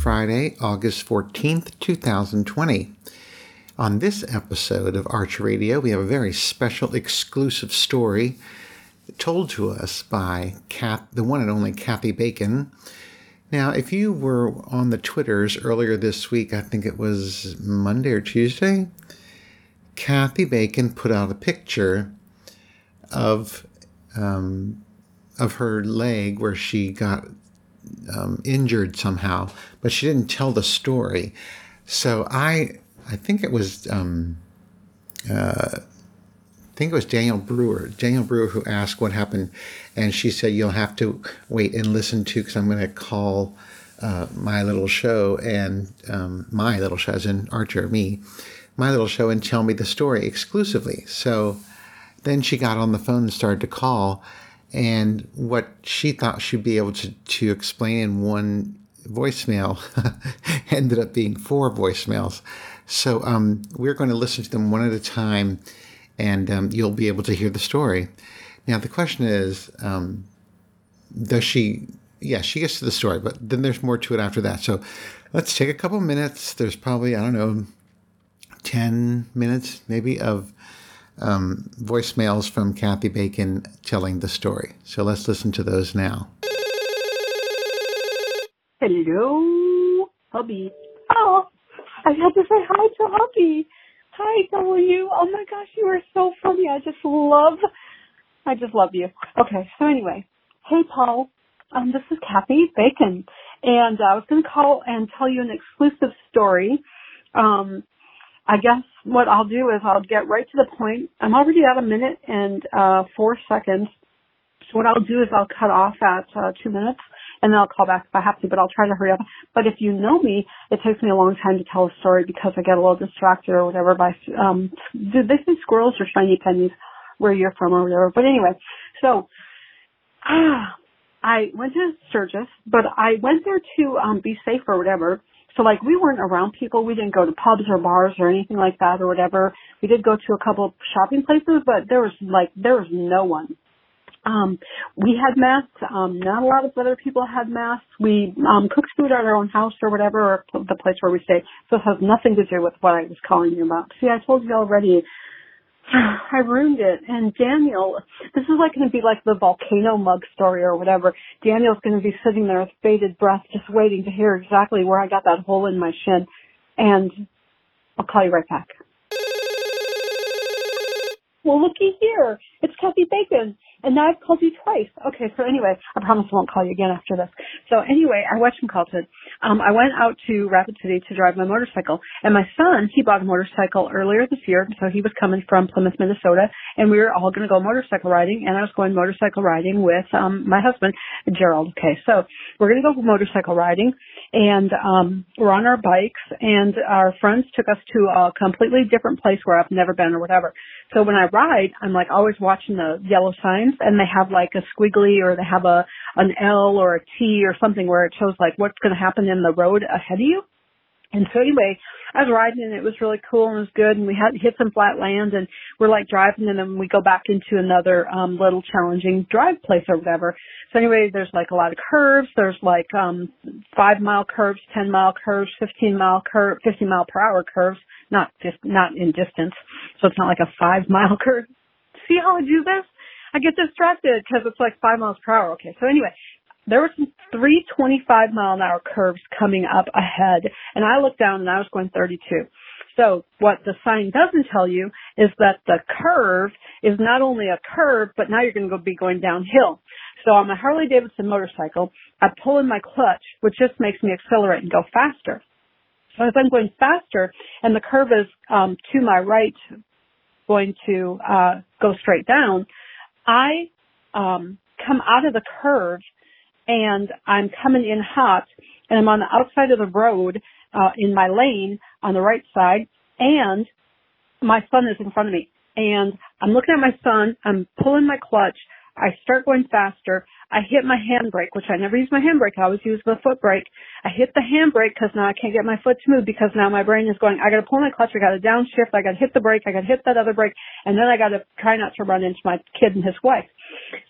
Friday, August 14th, 2020. On this episode of Arch Radio, we have a very special exclusive story told to us by the one and only Kathy Bacon. Now, if you were on the Twitters earlier this week, I think it was Monday or Tuesday, Kathy Bacon put out a picture of um, of her leg where she got um, injured somehow, but she didn't tell the story. So I I think it was um, uh, I think it was Daniel Brewer, Daniel Brewer who asked what happened, and she said you'll have to wait and listen to because I'm going to call uh, my little show and um, my little show, as in Archer, me, my little show, and tell me the story exclusively. So then she got on the phone and started to call, and what she thought she'd be able to to explain in one voicemail ended up being four voicemails. So um, we're going to listen to them one at a time, and um, you'll be able to hear the story. Now the question is, um, does she? Yeah, she gets to the story, but then there's more to it after that. So let's take a couple minutes. There's probably I don't know, ten minutes maybe of um, voicemails from Kathy Bacon telling the story. So let's listen to those now. Hello, hubby. Oh, I had to say hi to hubby. Hi, how are you? Oh my gosh, you are so funny. I just love, I just love you. Okay, so anyway, hey Paul, um, this is Kathy Bacon, and I was going to call and tell you an exclusive story. Um, I guess what I'll do is I'll get right to the point. I'm already at a minute and uh, four seconds. So what I'll do is I'll cut off at uh, two minutes and then I'll call back if I have to, but I'll try to hurry up. But if you know me, it takes me a long time to tell a story because I get a little distracted or whatever by, um, did they say squirrels or shiny pennies where you're from or whatever? But anyway, so, ah, I went to Sturgis, but I went there to, um, be safe or whatever. So like we weren't around people. We didn't go to pubs or bars or anything like that or whatever. We did go to a couple of shopping places, but there was like, there was no one. Um, we had masks. Um, not a lot of other people had masks. We um, cooked food at our own house or whatever, or the place where we stay. So it has nothing to do with what I was calling you about. See, I told you already. I ruined it. And Daniel, this is like going to be like the volcano mug story or whatever. Daniel's going to be sitting there with bated breath, just waiting to hear exactly where I got that hole in my shin. And I'll call you right back. Well, looky here. It's Kathy Bacon. And now I've called you twice. Okay, so anyway, I promise I won't call you again after this. So anyway, I watched him call it. Um, I went out to Rapid City to drive my motorcycle. And my son, he bought a motorcycle earlier this year. So he was coming from Plymouth, Minnesota. And we were all going to go motorcycle riding. And I was going motorcycle riding with, um, my husband, Gerald. Okay, so we're going to go motorcycle riding. And, um, we're on our bikes. And our friends took us to a completely different place where I've never been or whatever. So when I ride, I'm like always watching the yellow signs and they have like a squiggly or they have a, an L or a T or something where it shows like what's going to happen in the road ahead of you. And so anyway, I was riding and it was really cool and it was good and we had hit some flat land and we're like driving and then we go back into another um little challenging drive place or whatever. So anyway, there's like a lot of curves. There's like um five mile curves, ten mile curves, fifteen mile curve, fifty mile per hour curves, not just not in distance. So it's not like a five mile curve. See how I do this? I get distracted because it's like five miles per hour. Okay, so anyway, there were some 325 mile an hour curves coming up ahead, and I looked down and I was going 32. So what the sign doesn't tell you is that the curve is not only a curve, but now you're going to be going downhill. So on my Harley Davidson motorcycle, I pull in my clutch, which just makes me accelerate and go faster. So as I'm going faster and the curve is um, to my right, going to uh, go straight down, I um, come out of the curve and I'm coming in hot and I'm on the outside of the road uh, in my lane on the right side and my son is in front of me and I'm looking at my son, I'm pulling my clutch, I start going faster. I hit my handbrake, which I never use my handbrake. I always use the foot brake. I hit the handbrake because now I can't get my foot to move because now my brain is going, I gotta pull my clutch, I gotta downshift, I gotta hit the brake, I gotta hit that other brake, and then I gotta try not to run into my kid and his wife.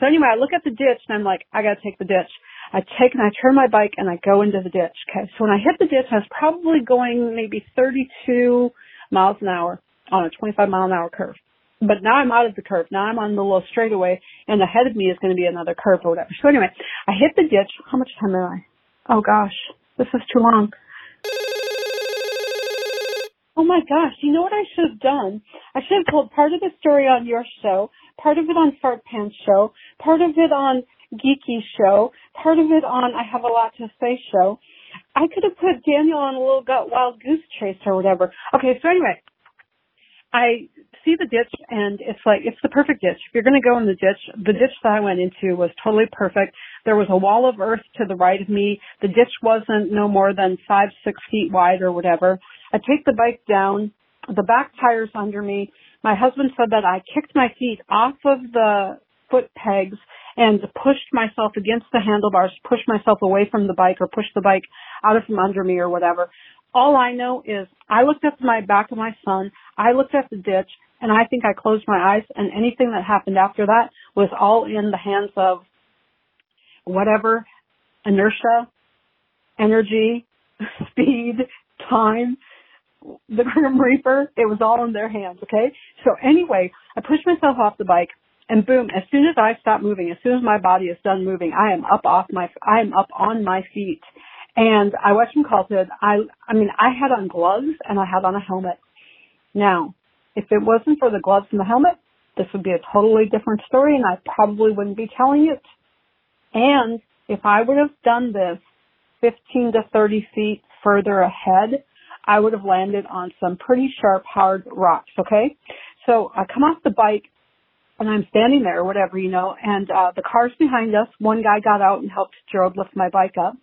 So anyway, I look at the ditch and I'm like, I gotta take the ditch. I take and I turn my bike and I go into the ditch. Okay. So when I hit the ditch, I was probably going maybe 32 miles an hour on a 25 mile an hour curve. But now I'm out of the curve. Now I'm on the little straightaway and ahead of me is going to be another curve or whatever. So anyway, I hit the ditch. How much time am I? Oh gosh, this is too long. Oh my gosh, you know what I should have done? I should have told part of the story on your show, part of it on Fart Pants show, part of it on Geeky show, part of it on I Have a Lot to Say show. I could have put Daniel on a little gut wild goose chase or whatever. Okay, so anyway, I see the ditch and it's like, it's the perfect ditch. If you're going to go in the ditch, the ditch that I went into was totally perfect. There was a wall of earth to the right of me. The ditch wasn't no more than five, six feet wide or whatever. I take the bike down. The back tire's under me. My husband said that I kicked my feet off of the foot pegs and pushed myself against the handlebars, pushed myself away from the bike or pushed the bike out of from under me or whatever. All I know is I looked at my back of my son, I looked at the ditch, and I think I closed my eyes and anything that happened after that was all in the hands of whatever inertia, energy, speed, time, the Grim Reaper, it was all in their hands, okay? So anyway, I pushed myself off the bike and boom, as soon as I stop moving, as soon as my body is done moving, I am up off my, I am up on my feet. And I watched him calted. I, I mean, I had on gloves and I had on a helmet. Now, if it wasn't for the gloves and the helmet, this would be a totally different story and I probably wouldn't be telling it. And if I would have done this 15 to 30 feet further ahead, I would have landed on some pretty sharp, hard rocks, okay? So I come off the bike and I'm standing there or whatever, you know, and uh the car's behind us. One guy got out and helped Gerald lift my bike up.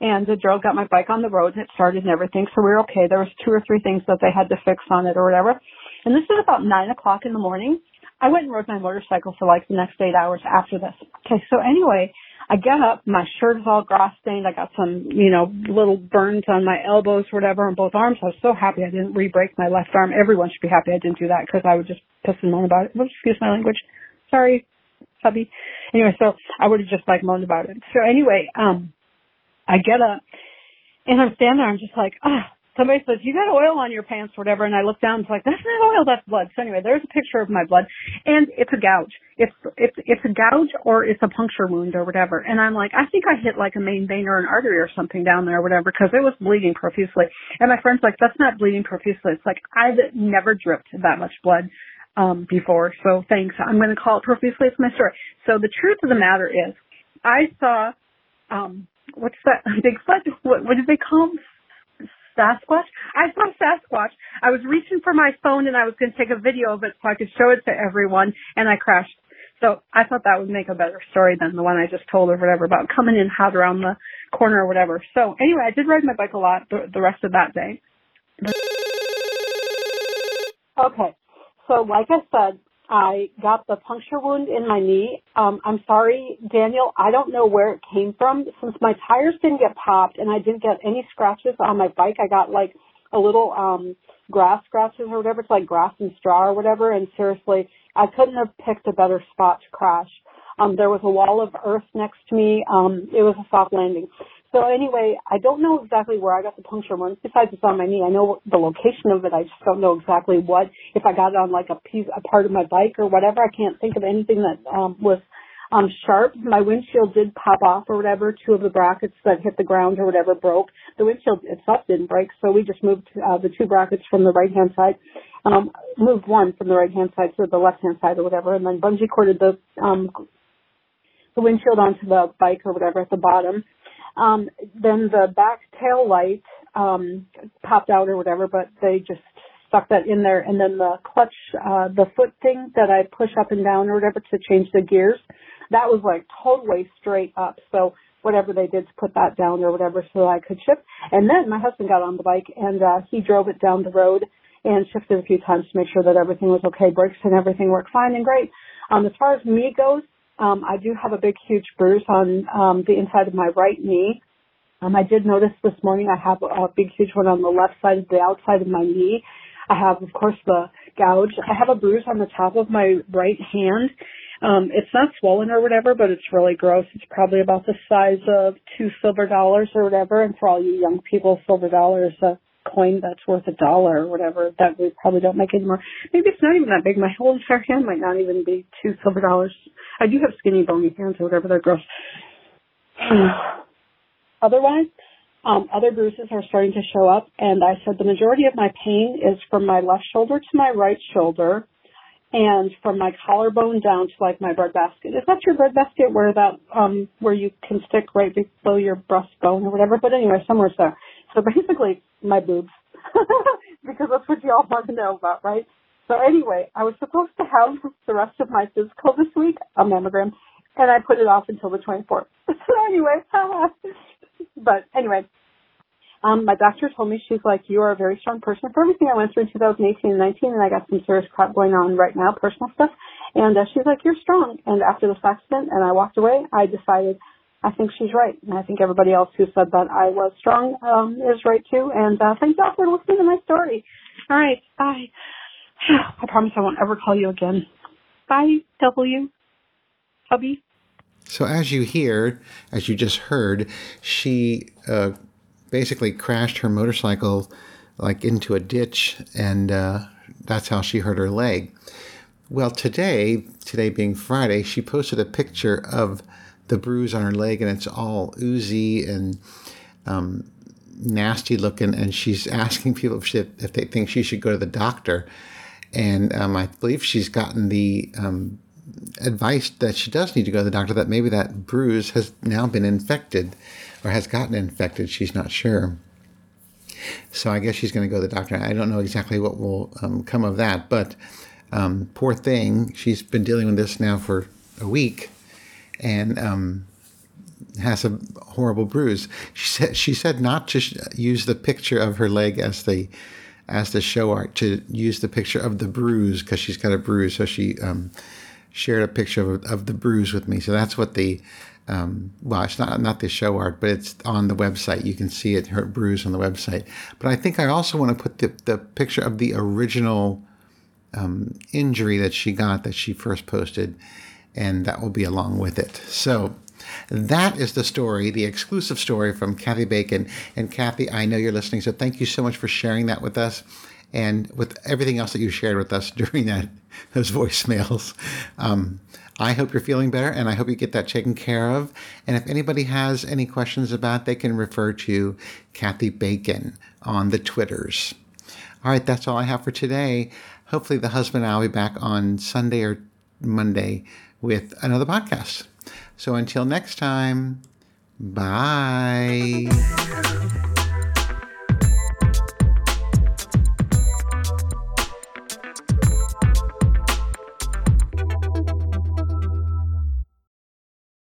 And uh, Gerald got my bike on the road and it started and everything, so we were okay. There was two or three things that they had to fix on it or whatever. And this is about nine o'clock in the morning. I went and rode my motorcycle for like the next eight hours after this. Okay, so anyway, I get up, my shirt is all grass stained. I got some, you know, little burns on my elbows, or whatever, on both arms. I was so happy I didn't re-break my left arm. Everyone should be happy I didn't do that because I would just piss and moan about it. Well, excuse my language. Sorry, hubby. Anyway, so I would have just like moaned about it. So anyway, um, I get up and I'm standing there. I'm just like, ah, somebody says, you got oil on your pants or whatever. And I look down, and it's like, that's not oil, that's blood. So anyway, there's a picture of my blood and it's a gouge. It's, it's, it's a gouge or it's a puncture wound or whatever. And I'm like, I think I hit like a main vein or an artery or something down there or whatever because it was bleeding profusely. And my friend's like, that's not bleeding profusely. It's like, I've never dripped that much blood. Um, before, so thanks. I'm going to call it profusely. It's my story. So the truth of the matter is, I saw, um, what's that? Bigfoot? What, what did they call them? Sasquatch. I saw Sasquatch. I was reaching for my phone and I was going to take a video of it so I could show it to everyone and I crashed. So I thought that would make a better story than the one I just told or whatever about coming in hot around the corner or whatever. So anyway, I did ride my bike a lot the, the rest of that day. Okay. So like I said, I got the puncture wound in my knee. Um, I'm sorry, Daniel, I don't know where it came from. Since my tires didn't get popped and I didn't get any scratches on my bike, I got like a little um grass scratches or whatever. It's like grass and straw or whatever. And seriously, I couldn't have picked a better spot to crash. Um, there was a wall of earth next to me. Um, it was a soft landing. So anyway, I don't know exactly where I got the puncture wound. Besides, it's on my knee. I know the location of it. I just don't know exactly what. If I got it on like a piece, a part of my bike or whatever, I can't think of anything that um, was um, sharp. My windshield did pop off or whatever. Two of the brackets that hit the ground or whatever broke. The windshield itself didn't break, so we just moved uh, the two brackets from the right hand side. Um, moved one from the right hand side to the left hand side or whatever, and then bungee corded the um, the windshield onto the bike or whatever at the bottom. Um, then the back tail light um, popped out or whatever, but they just stuck that in there. And then the clutch, uh, the foot thing that I push up and down or whatever to change the gears, that was like totally straight up. So whatever they did to put that down or whatever so I could shift. And then my husband got on the bike and uh, he drove it down the road and shifted a few times to make sure that everything was okay. Brakes and everything worked fine and great. Um, as far as me goes, um, I do have a big, huge bruise on um, the inside of my right knee. Um, I did notice this morning I have a big, huge one on the left side of the outside of my knee. I have, of course, the gouge. I have a bruise on the top of my right hand. Um, it's not swollen or whatever, but it's really gross. It's probably about the size of two silver dollars or whatever. And for all you young people, silver dollar is a coin that's worth a dollar or whatever that we probably don't make anymore. Maybe it's not even that big. My whole entire hand might not even be two silver dollars. I do have skinny bony hands or whatever. They're gross. Otherwise, um, other bruises are starting to show up, and I said the majority of my pain is from my left shoulder to my right shoulder, and from my collarbone down to like my breadbasket. Is that your breadbasket where that um where you can stick right below your breastbone or whatever? But anyway, somewhere there. So basically, my boobs, because that's what you all want to know about, right? So anyway, I was supposed to have the rest of my physical this week, a mammogram, and I put it off until the 24th. so anyway, but anyway, um, my doctor told me she's like, you are a very strong person for everything I went through in 2018 and 19, and I got some serious crap going on right now, personal stuff. And uh, she's like, you're strong. And after this accident, and I walked away, I decided I think she's right, and I think everybody else who said that I was strong um, is right too. And uh, thank y'all for listening to my story. All right, bye. I promise I won't ever call you again. Bye, W. Hubby. So as you hear, as you just heard, she uh, basically crashed her motorcycle like into a ditch, and uh, that's how she hurt her leg. Well, today, today being Friday, she posted a picture of the bruise on her leg, and it's all oozy and um, nasty looking. And she's asking people if, she, if, they think she should go to the doctor. And um, I believe she's gotten the um, advice that she does need to go to the doctor. That maybe that bruise has now been infected or has gotten infected. She's not sure. So I guess she's going to go to the doctor. I don't know exactly what will um, come of that, but um, poor thing, she's been dealing with this now for a week, and um, has a horrible bruise. She said she said not to sh- use the picture of her leg as the as the show art, to use the picture of the bruise because she's got a bruise. So she um, shared a picture of, of the bruise with me. So that's what the um, well, it's not not the show art, but it's on the website. You can see it, her bruise on the website. But I think I also want to put the, the picture of the original um, injury that she got that she first posted, and that will be along with it. So that is the story, the exclusive story from Kathy Bacon. And Kathy, I know you're listening, so thank you so much for sharing that with us and with everything else that you shared with us during that those voicemails. Um, I hope you're feeling better and I hope you get that taken care of. And if anybody has any questions about, they can refer to Kathy Bacon on the Twitters. All right, that's all I have for today. Hopefully, the husband and I will be back on Sunday or Monday with another podcast. So until next time, bye.